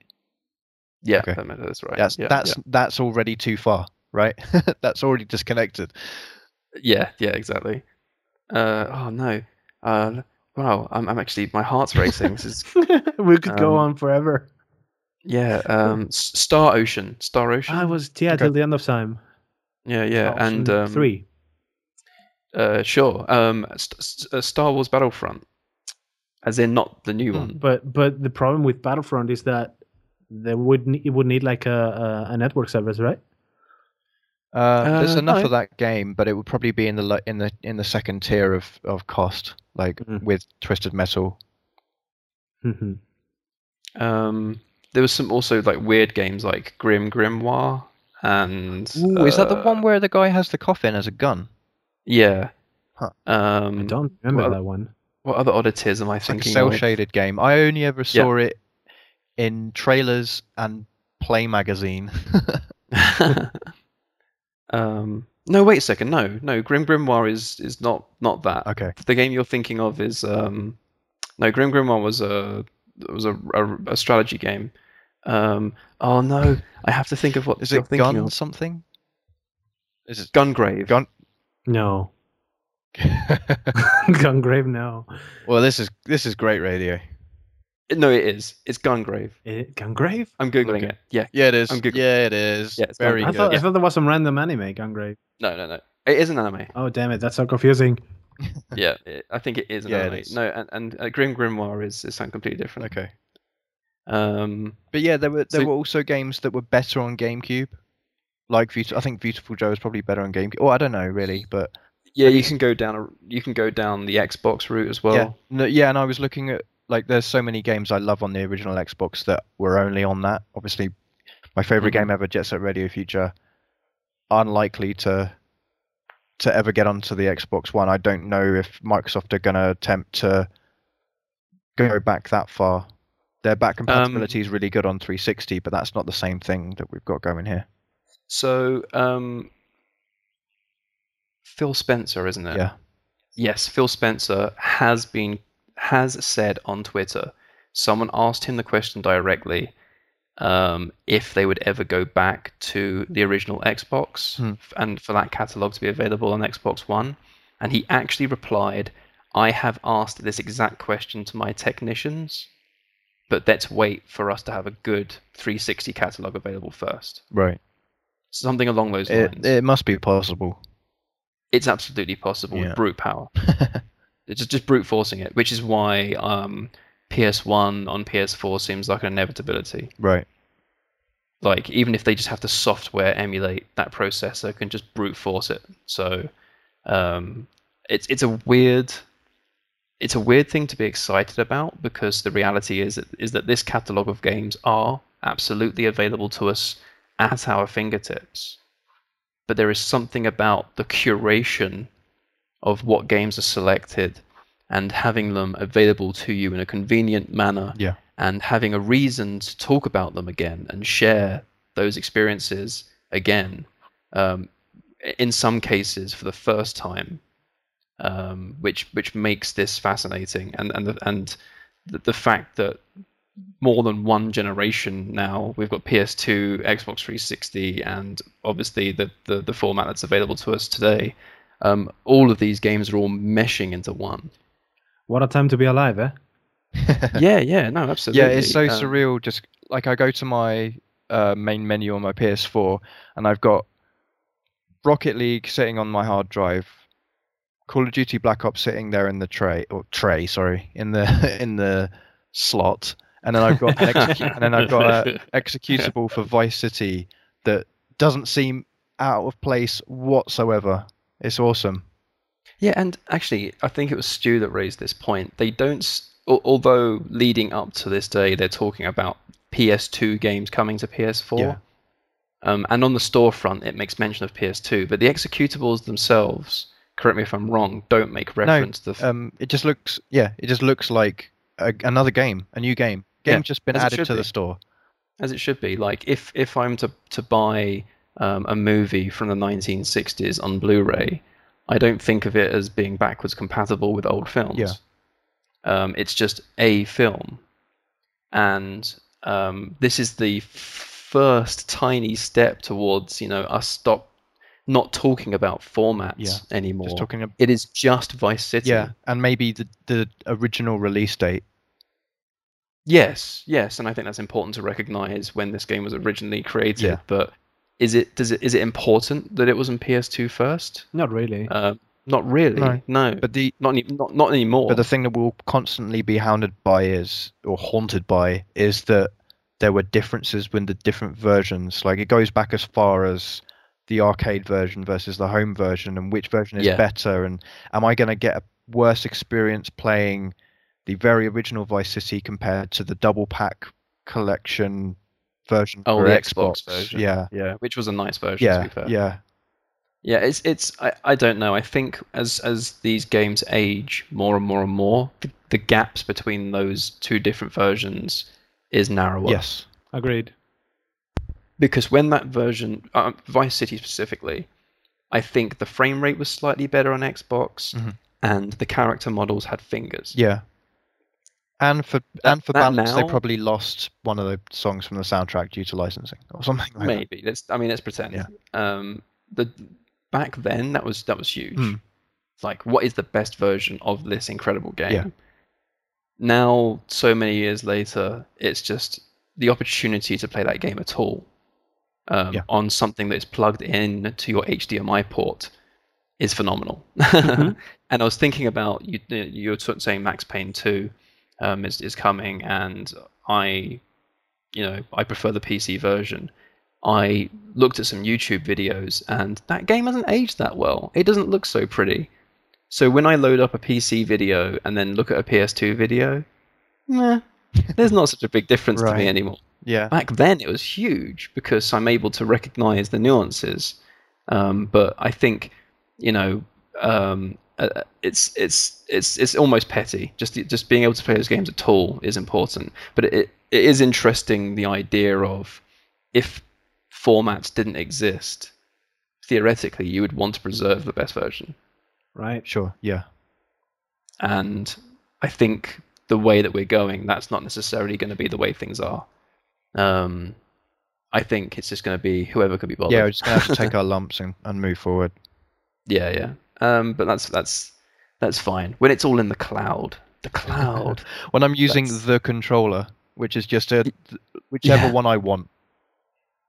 Yeah, Okay. that's right. That's yeah, that's that's already too far, right? that's already disconnected. yeah, yeah, exactly. Uh, oh no. Uh, wow, I'm, I'm actually my heart's racing. This is we could go Um, on forever. Yeah, um, S- Star Ocean, Star Ocean. I was yeah Okay. till the end of time. yeah, yeah, Option and um, three. Uh, sure. Um, St- St- uh, Star Wars Battlefront, as in not the new Hmm. one. But but the problem with Battlefront is that there would ne- it would need like a, a a network service, right? Uh, there's Uh, enough no. of that game, but it would probably be in the lo- in the in the second tier of, of cost, like Mhm. with Twisted Metal. Mhm. Um, there was some also like weird games like Grim Grimoire and. Ooh, is that the uh, one where the guy has the coffin as a gun? Yeah. Huh. Um, I don't remember well, that one. What other oddities am I It's like a thinking cel shaded game. I only ever saw it in trailers and Play magazine. um, no, wait a second. No, no. Grim Grimoire is is not not that. okay. The game you're thinking of is um, no. Grim Grimoire was a was a, a, a strategy game. Um, oh no, I have to think of what Is you're it thinking gun of. something? Is it Gungrave. Gun- No, Gungrave. No, well, this is this is great radio. No, it is. It's Gungrave. it, Gungrave. I'm googling Okay. it. Yeah. Yeah, it is. I'm Googling. Yeah, it is. Yeah, it's Very I good. thought I thought there was some random anime Gungrave. No, no, no. It is an anime. Oh damn it, that's so confusing. yeah, it, I think it is an Yeah, anime. is. No, and, and uh, Grim Grimoire is, is something completely different. Okay. Um, But yeah, there were there So- were also games that were better on GameCube. Like Beautiful, I think Beautiful Joe is probably better on GameCube. Oh, I don't know really, but yeah, you can go down a, you can go down the Xbox route as well. yeah, no, yeah. And I was looking at like there's so many games I love on the original Xbox that were only on that. Obviously, my favorite Mhm. game ever, Jet Set Radio Future, unlikely to to ever get onto the Xbox One. I don't know if Microsoft are going to attempt to go back that far. Their back compatibility is really good on 360, but that's not the same thing that we've got going here. So, um, Phil Spencer, isn't it? Yeah. Yes, Phil Spencer has been has said on Twitter. Someone asked him the question directly um, if they would ever go back to the original Xbox Hmm. and for that catalog to be available on Xbox One, and he actually replied, "I have asked this exact question to my technicians." But let's wait for us to have a good 360 catalog available first. Right. Something along those It, lines. it must be possible. it's absolutely possible Yeah. with brute power. It's just, just brute forcing it, which is why um, PS1 on PS4 seems like an inevitability. right. Like even if they just have to software emulate that processor, can just brute force it. So um, it's it's a weird it's a weird thing to be excited about because the reality is that, is that this catalog of games are absolutely available to us at our fingertips. But there is something about the curation of what games are selected and having them available to you in a convenient manner Yeah. and having a reason to talk about them again and share those experiences again. Um, in some cases, for the first time, um, which which makes this fascinating, and and the, and the, the fact that more than one generation now we've got PS2, Xbox 360, and obviously the the, the format that's available to us today. Um, all of these games are all meshing into one. What a time to be alive, eh? yeah, yeah, no, absolutely. Yeah, it's so Um, surreal. Just like I go to my uh, main menu on my PS4, and I've got Rocket League sitting on my hard drive, Call of Duty Black Ops sitting there in the tray or tray, sorry, in the in the slot, and then I've got an execu- and then I've got a executable for Vice City that doesn't seem out of place whatsoever. It's awesome. Yeah, and actually, I think it was Stu that raised this point. They don't, s- although leading up to this day, they're talking about PS2 games coming to PS4. Yeah. Um, and on the storefront, it makes mention of PS2, but the executables themselves, correct me if I'm wrong, don't make reference to. The f- Um, it just looks yeah, it just looks like a, another game, a new game. Game's Yeah, just been added to the store. as it should be. Like if if I'm to to buy um, a movie from the 1960s on Blu-ray, I don't think of it as being backwards compatible with old films. Yeah. Um, it's just a film, and um, this is the first tiny step towards you know us stop not talking about formats Yeah, anymore. Just talking. ab- It is just Vice City. Yeah, and maybe the the original release date. Yes, yes, and I think that's important to recognize when this game was originally created. Yeah. But is it does it is it important that it was on PS2 first? Not really. Uh, not really. No. No, But the not any, not not anymore. but the thing that we'll constantly be hounded by is or haunted by is that there were differences with the different versions. Like it goes back as far as the arcade version versus the home version and which version is Yeah. better and am I going to get a worse experience playing the very original Vice City compared to the double pack collection version oh, for the Xbox. Xbox version. Yeah. yeah, which was a nice version. to Yeah, be fair. yeah, Yeah, it's it's I, I don't know. I think as as these games age more and more and more, the, the gaps between those two different versions is narrower. yes, Agreed. Because when that version, uh, Vice City specifically, I think the frame rate was slightly better on Xbox, Mhm. and the character models had fingers. yeah. And for That- and for that balance, they probably lost one of the songs from the soundtrack due to licensing or something like that. Maybe let's. I mean, let's pretend. Yeah. Um, the back then that was that was huge. Hmm. Like, what is the best version of this incredible game? Yeah. Now, so many years later, it's just the opportunity to play that game at all um, Yeah. on something that's plugged in to your HDMI port is phenomenal. Mhm. and I was thinking about you. You were saying Max Payne Two um, is is coming, and I, you know, I prefer the PC version. I looked at some YouTube videos, and that game hasn't aged that well. It doesn't look so pretty. So when I load up a PC video and then look at a PS2 video, nah, there's not such a big difference to me anymore. Yeah, Back then, it was huge because I'm able to recognize the nuances. Um, but I think, you know, um, uh, it's it's it's it's almost petty. Just just being able to play those games at all is important. But it it is interesting the idea of if formats didn't exist, theoretically you would want to preserve the best version. Right. sure. Yeah, And I think the way that we're going, that's not necessarily going to be the way things are. Um, I think it's just going to be whoever could be bothered. yeah. We're just gonna have to take our lumps and, and move forward. yeah, yeah. Um, but that's that's that's fine when it's all in the cloud. The cloud. When I'm using That's- the controller, which is just a whichever Yeah. one I want.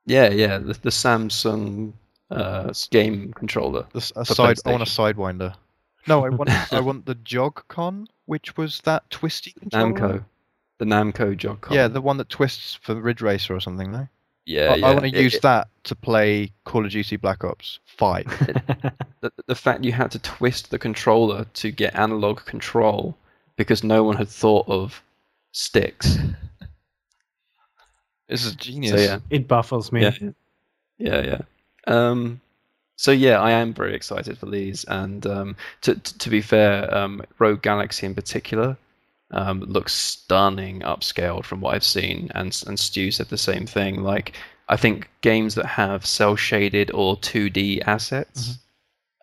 yeah, yeah. The, the Samsung uh, game controller. The, a side. I want a sidewinder. No, I want I want the Jog-Con, which was that twisty controller. Namco. The Namco Joy-Con. Yeah, the one that twists for Ridge Racer or something. No, yeah, I, yeah. want to use it- that to play Call of Duty Black Ops Five. the, the fact you had to twist the controller to get analog control because no one had thought of sticks. this is genius. So yeah, it baffles me. yeah, yeah, yeah. Um, so yeah, I am very excited for these, and um, to to to be fair, um, Rogue Galaxy in particular um, looks stunning upscaled from what I've seen, and and Stu said the same thing. Like I think games that have cel shaded or 2D assets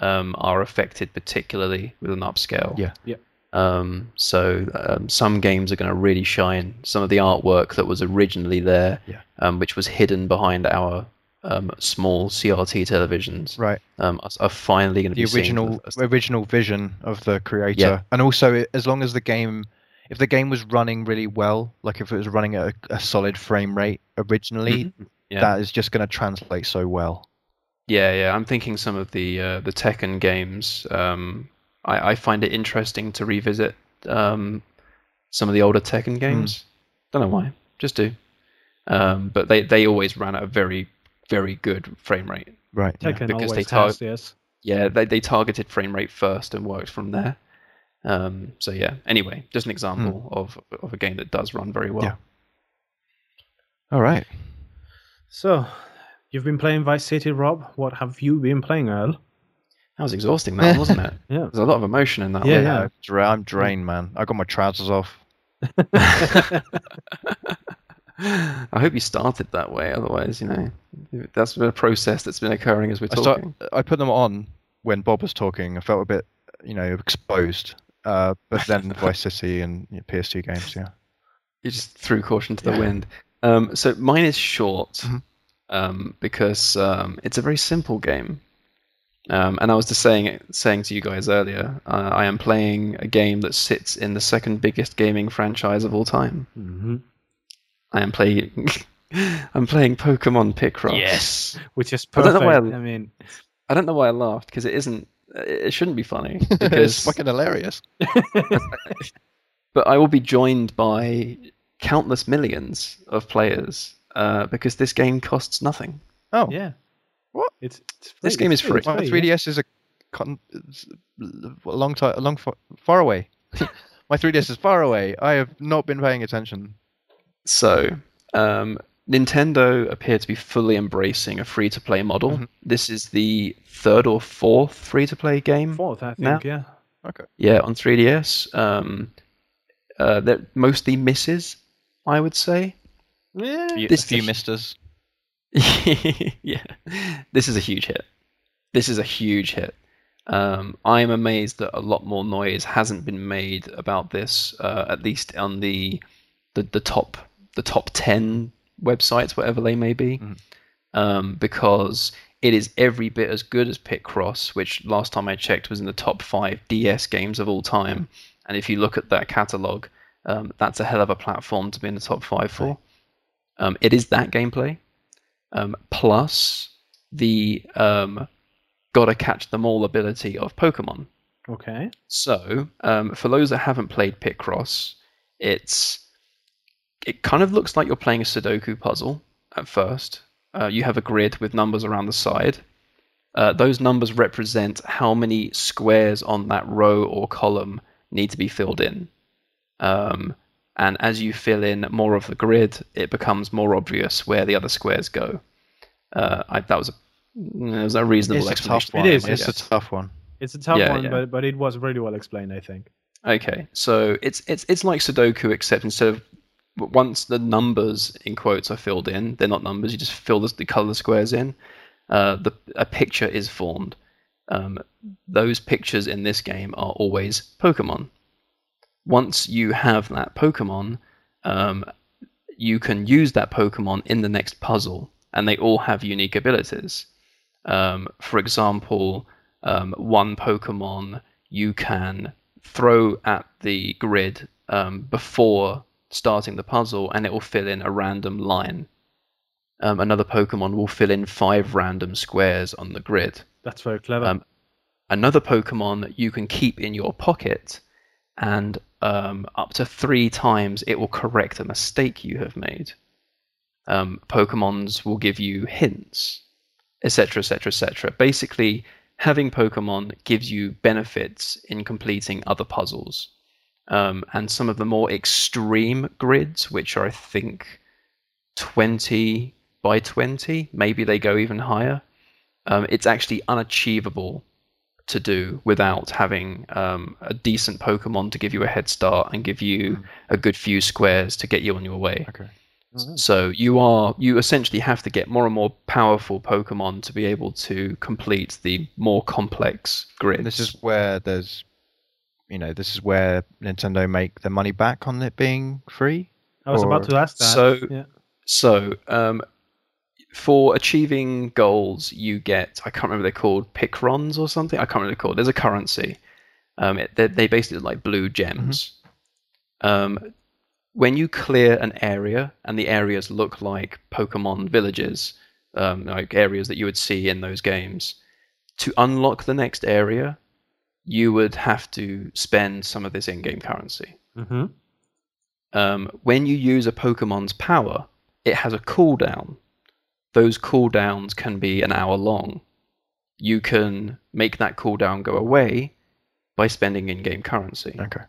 um, are affected particularly with an upscale. Yeah. Yep. Um, so um, some games are going to really shine. Some of the artwork that was originally there, Yeah. um, which was hidden behind our um, small CRT televisions, Right. um, are, are finally going to be seen for original the original vision of the creator Yeah. and also as long as the game if the game was running really well like if it was running at a, a solid frame rate originally Mhm. Yeah. that is just going to translate so well Yeah, yeah. I'm thinking some of the uh, the Tekken games. Um, I, I find it interesting to revisit um, some of the older Tekken games. Don't know why, just do. Um, but they, they always ran at a very very good frame rate. right yeah. Because always they tar- has, yes. Yeah, they they targeted frame rate first and worked from there. Um, so yeah. Anyway, just an example of of a game that does run very well. Yeah. all right So, you've been playing Vice City, Rob. What have you been playing, Earl? That was exhausting, that wasn't it? Yeah. There's a lot of emotion in that. Yeah, one. yeah. I'm dra- i'm drained man i got my trousers off I hope you started that way. Otherwise, you know, that's been a process that's been occurring as we're I, start, talking. I put them on when bob was talking i felt a bit you know exposed uh, but then vice city and you know, ps2 games yeah You just threw caution to the Yeah. wind. Um, so mine is short Mhm. um, because um, it's a very simple game. Um, and I was just saying saying to you guys earlier, uh, I am playing a game that sits in the second biggest gaming franchise of all time. hmm I am playing. I'm playing Pokemon Picross. Yes. Which is I don't perfect. know why I, I- mean, I don't know why I laughed because it isn't. It shouldn't be funny it's because. fucking hilarious. but I will be joined by countless millions of players uh, because this game costs nothing. Oh, yeah. What? It's, it's This game it's is free. my 3DS is a, con- a long time, a long far, far away. my 3DS is far away. I have not been paying attention. So, um, Nintendo appear to be fully embracing a free to play model. Mhm. This is the third or fourth free to play game. Fourth, I think, now? yeah. Okay. Yeah, on 3DS. Um, uh, that mostly misses, I would say. Yeah. Few, This a few is- misters. yeah, this is a huge hit. This is a huge hit. Um, I'm amazed that a lot more noise hasn't been made about this, uh, at least on the, the the top the top ten websites, whatever they may be, Mhm. um, because it is every bit as good as Picross, which last time I checked was in the top five DS games of all time. And if you look at that catalog, um, that's a hell of a platform to be in the top five for. Um, it is that gameplay, um, plus the um, gotta catch them all ability of Pokemon. Okay. So, um, for those that haven't played Picross, it's it kind of looks like you're playing a Sudoku puzzle at first. Uh, you have a grid with numbers around the side. Uh, those numbers represent how many squares on that row or column need to be filled in. Um, and as you fill in more of the grid, it becomes more obvious where the other squares go. Uh, I, that was a, it was a reasonable It's a explanation. tough one. It is, It's yes. a tough one. It's a tough Yeah, one, yeah. but but it was really well explained, I think. Okay, so it's it's it's like Sudoku, except instead of w- once the numbers in quotes are filled in, they're not numbers. You just fill the, the color squares in. Uh, the a picture is formed. Um, those pictures in this game are always Pokemon. Once you have that Pokemon, um, you can use that Pokemon in the next puzzle, and they all have unique abilities. Um, for example, um, one Pokemon you can throw at the grid um, before starting the puzzle, and it will fill in a random line. Um, another Pokemon will fill in five random squares on the grid. That's very clever. Um, another Pokemon that you can keep in your pocket, and um, up to three times it will correct a mistake you have made. Um, Pokemons will give you hints, etc., etc., etc. Basically, having Pokemon gives you benefits in completing other puzzles. Um, and some of the more extreme grids, which are, I think, 20 by 20, maybe they go even higher, um, it's actually unachievable to do without having um, a decent Pokemon to give you a head start and give you a good few squares to get you on your way. Okay. So you are you essentially have to get more and more powerful Pokemon to be able to complete the more complex grid. This is where there's, you know, this is where Nintendo make their money back on it being free. I was about to ask that. So- yeah. So, um, for achieving goals, you get I can't remember they're called Picrons or something. I can't remember what they're called. There's a currency. Um, it, they they basically like blue gems. Um, when you clear an area and the areas look like Pokemon villages, um, like areas that you would see in those games, to unlock the next area, you would have to spend some of this in-game currency hmm um, when you use a Pokemon's power, it has a cooldown. Those cooldowns can be an hour long. You can make that cooldown go away by spending in game currency. Okay.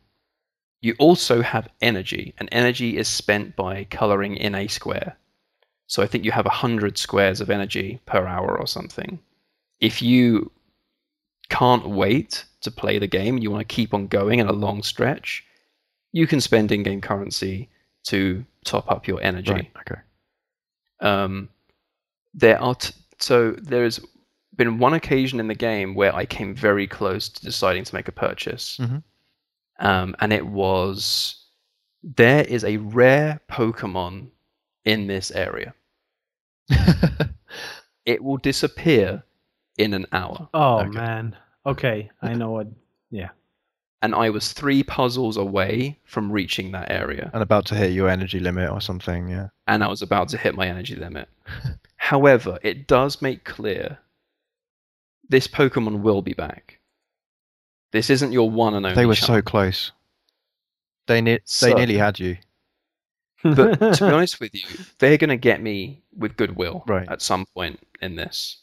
You also have energy, and energy is spent by coloring in a square. So I think you have 100 squares of energy per hour or something. If you can't wait to play the game and you want to keep on going in a long stretch, you can spend in game currency to top up your energy. Right. Okay. Um, there are t- so there's been one occasion in the game where I came very close to deciding to make a purchase, Mhm. um, and it was there is a rare Pokemon in this area. It will disappear in an hour. Oh Okay. man. Okay, I know what. Yeah. And I was three puzzles away from reaching that area. And about to hit your energy limit or something. Yeah. and I was about to hit my energy limit. However, it does make clear this Pokemon will be back. This isn't your one and only. They were chance. so close. They ne- So- they nearly had you. But to be honest with you, they're going to get me with goodwill Right. at some point in this.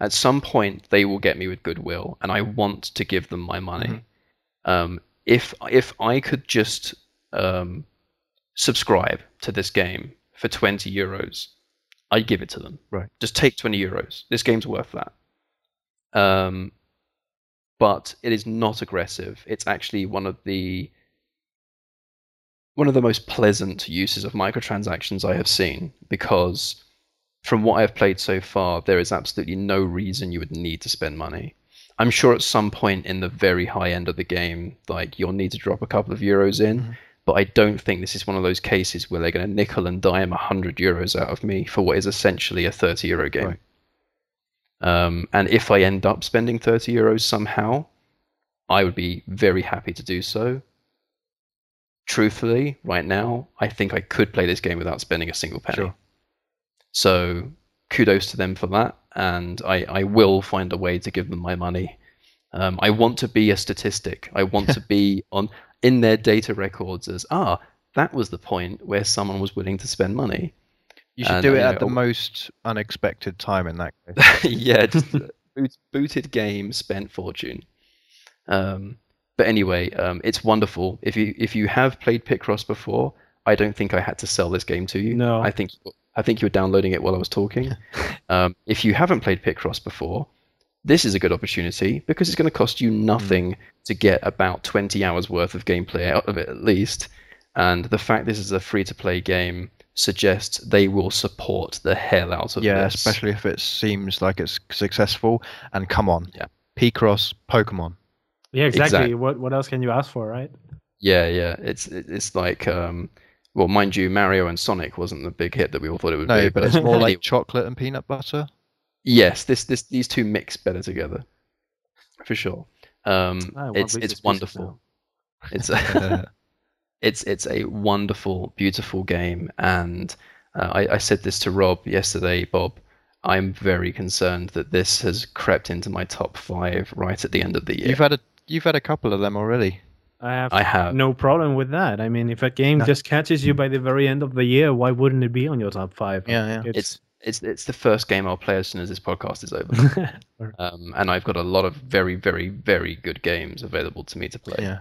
At some point, they will get me with goodwill, and I want to give them my money. Mm-hmm. Um, if if I could just um, subscribe to this game for twenty euros, I'd give it to them. Right. Just take twenty euros. This game's worth that. Um, but it is not aggressive. It's actually one of the one of the most pleasant uses of microtransactions I have seen because from what I've played so far, there is absolutely no reason you would need to spend money. I'm sure at some point in the very high end of the game, like you'll need to drop a couple of euros in, Mhm. but I don't think this is one of those cases where they're going to nickel and dime 100 euros out of me for what is essentially a 30 euro game. Right. Um, and if I end up spending 30 euros somehow, I would be very happy to do so. Truthfully, right now, I think I could play this game without spending a single penny. Sure. So kudos to them for that, and I, I will find a way to give them my money. Um, I want to be a statistic. I want to be on in their data records as ah, that was the point where someone was willing to spend money. You should And, do uh, it you at the most unexpected time in that case. yeah, just boot, booted game, spent fortune. Um, but anyway, um, it's wonderful. If you if you have played Picross before, I don't think I had to sell this game to you. No. I think I think you were downloading it while I was talking. um, if you haven't played Picross before, this is a good opportunity because it's going to cost you nothing to get about 20 hours worth of gameplay out of it at least. And the fact this is a free to play game suggests they will support the hell out of it. yeah, this. especially if it seems like it's successful. And come on, Yeah. Picross, Pokemon. Yeah, exactly. Exactly. What what else can you ask for, right? Yeah, yeah. It's it's like um, well, mind you, Mario and Sonic wasn't the big hit that we all thought it would No, be. but it's more like chocolate and peanut butter. yes, this this these two mix better together, for sure. Um, I want it's it's wonderful. It's Uh, it's it's a wonderful, beautiful game, and uh, I, I said this to Rob yesterday, Bob. I'm very concerned that this has crept into my top five right at the end of the year. You've had a you've had a couple of them already. I have I have. no problem with that. I mean, if a game No. just catches you by the very end of the year, why wouldn't it be on your top five? Yeah, yeah. It's it's it's the first game I'll play as soon as this podcast is over. um, and I've got a lot of very, very, very good games available to me to play. Yeah.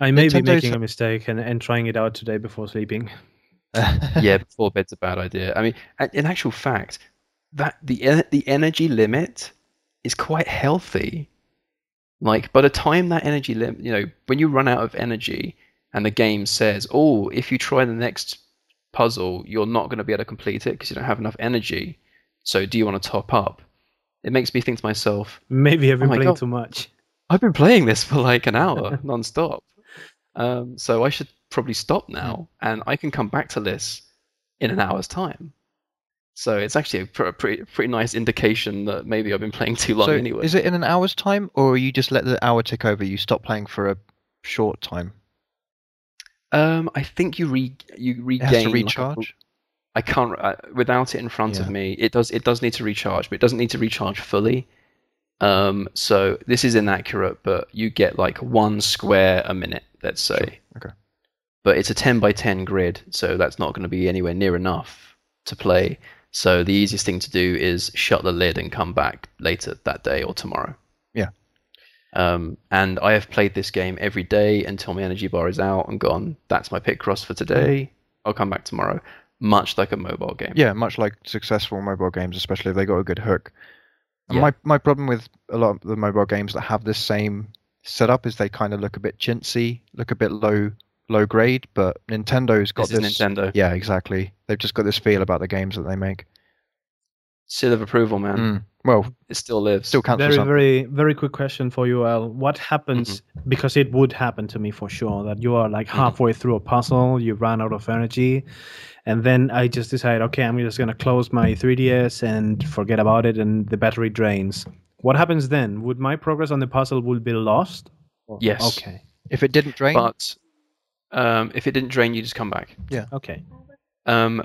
I may be making a mistake and, and trying it out today before sleeping. yeah, before bed's a bad idea. I mean, in actual fact, that the the energy limit is quite healthy. Like by the time that energy limit, you know, when you run out of energy, and the game says, "Oh, if you try the next puzzle, you're not going to be able to complete it because you don't have enough energy. So, do you want to top up?" It makes me think to myself, Maybe I've been Oh playing God. too much. I've been playing this for like an hour non-stop. Um, so I should probably stop now, and I can come back to this in an hour's time. So it's actually a pr- pretty pretty nice indication that maybe I've been playing too long so anyway. is it in an hour's time, or you just let the hour tick over? You stop playing for a short time. Um, I think you re you regain to like, recharge. I can't uh, without it in front of me. It does it does need to recharge, but it doesn't need to recharge fully. Um, so this is inaccurate, but you get like one square a minute, let's say. Sure, okay. But it's a ten by ten grid, so that's not going to be anywhere near enough to play. So the easiest thing to do is shut the lid and come back later that day or tomorrow. Yeah. Um, and I have played this game every day until my energy bar is out and gone. That's my Picross for today. I'll come back tomorrow. Much like a mobile game. Yeah, much like successful mobile games, especially if they got a good hook. Yeah. My my problem with a lot of the mobile games that have this same setup is they kind of look a bit chintzy, look a bit low low grade. But Nintendo's got This this. is Nintendo. Yeah, exactly. They've just got this feel about the games that they make. Seal of approval, man. Mm. Well, It still lives. still counts for Very, very, very quick question for you, Al. What happens Mm-hmm. because it would happen to me for sure that you are like Mhm. halfway through a puzzle, you run out of energy, and then I just decide, okay, I'm just gonna close my 3DS and forget about it, and the battery drains. What happens then? Would my progress on the puzzle would be lost? Yes. Okay. If it didn't drain, But um, if it didn't drain, you just come back. Yeah. Okay. Um,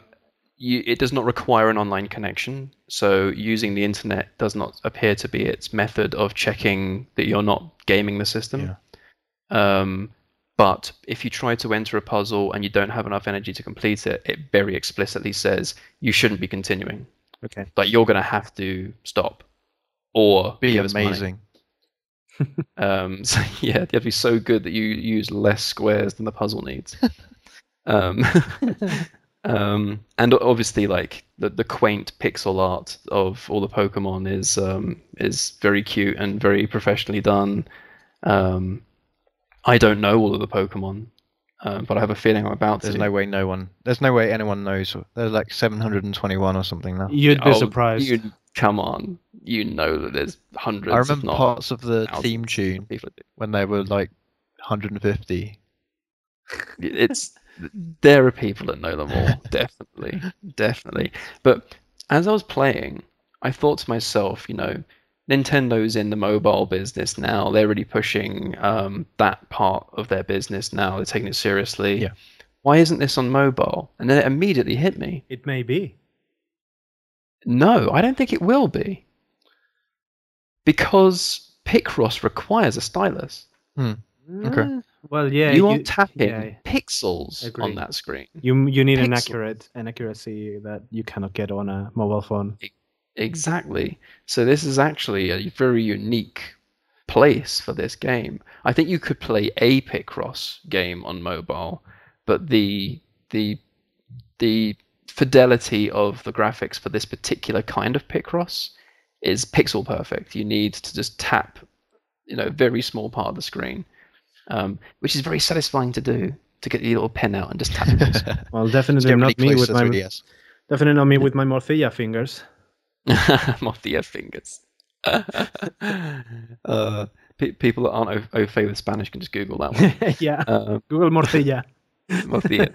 you, it does not require an online connection, so using the internet does not appear to be its method of checking that you're not gaming the system. Um, but if you try to enter a puzzle and you don't have enough energy to complete it, it very explicitly says you shouldn't be continuing. Okay. Like you're going to have to stop or be give money. amazing. Um, so yeah, you have to be so good that you use less squares than the puzzle needs. um, um, and obviously, like the, the quaint pixel art of all the Pokemon is um, is very cute and very professionally done. Um, I don't know all of the Pokemon, um, but I have a feeling I'm about There's to. no way no one. There's no way anyone knows. There's like 721 or something now. You'd be Oh, surprised. You'd, come on, you know that there's hundreds. I remember not parts of the theme tune people do. when they were like 150. it's there are people that know them all definitely definitely but as i was playing i thought to myself you know nintendo's in the mobile business now they're really pushing um, that part of their business now they're taking it seriously Yeah. why isn't this on mobile and then it immediately hit me it may be. no i don't think it will be because picross requires a stylus Okay. Uh, Well, yeah. you are tapping yeah. pixels Agree. on that screen You you need an accurate an accuracy that you cannot get on a mobile phone. Exactly. So this is actually a very unique place for this game. I think you could play a Picross game on mobile, but the the the fidelity of the graphics for this particular kind of Picross is pixel perfect. You need to just tap, you know, a very small part of the screen, um, which is very satisfying to do. To get your little pen out and just tap it. Well, definitely not really me with my 3DS. definitely not me with my Morcilla fingers. Mafia fingers. uh, pe- people that aren't au, au fait with Spanish can just Google that one. yeah. um, Google Morcilla. Mafia.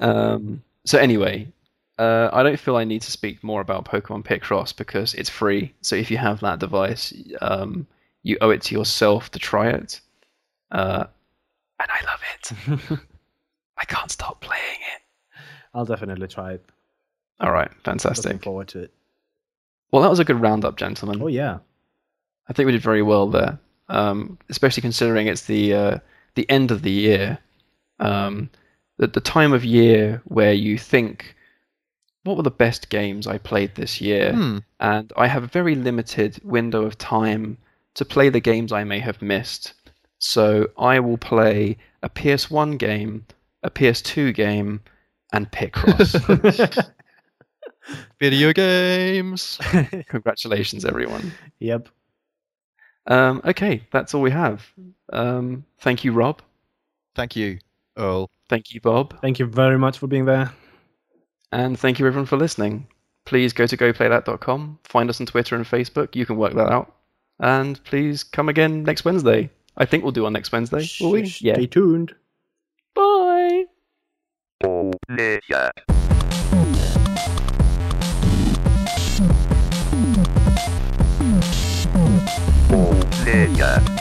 Um, so anyway, uh, I don't feel I need to speak more about Pokemon Picross because it's free. So if you have that device, um, you owe it to yourself to try it. Uh, and I love it. I can't stop playing it. I'll definitely try it. All right, fantastic. Looking forward to it. Well, that was a good roundup, gentlemen. Oh yeah. I think we did very well there, um, especially considering it's the uh, the end of the year, um, the the time of year where you think, what were the best games I played this year? Hmm. And I have a very limited window of time to play the games I may have missed. So I will play a PS1 game, a PS2 game, and Picross. Video games. Congratulations, everyone. yep. Um, okay, that's all we have. Um, thank you, Rob. Thank you, Earl. Thank you, Bob. Thank you very much for being there. And thank you, everyone, for listening. Please go to goplaythat.com, find us on Twitter and Facebook. You can work that out. And please come again next Wednesday. I think we'll do on next Wednesday. Will we? Stay Yeah. tuned. Bye. Ninja. Ninja.